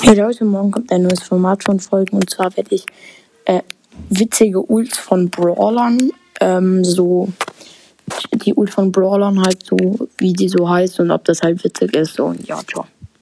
Hey Leute, morgen kommt ein neues Format von Folgen und zwar werde ich äh, witzige Ults von Brawlern, ähm, so die Ult von Brawlern halt so, wie die so heißt und ob das halt witzig ist und ja, ciao.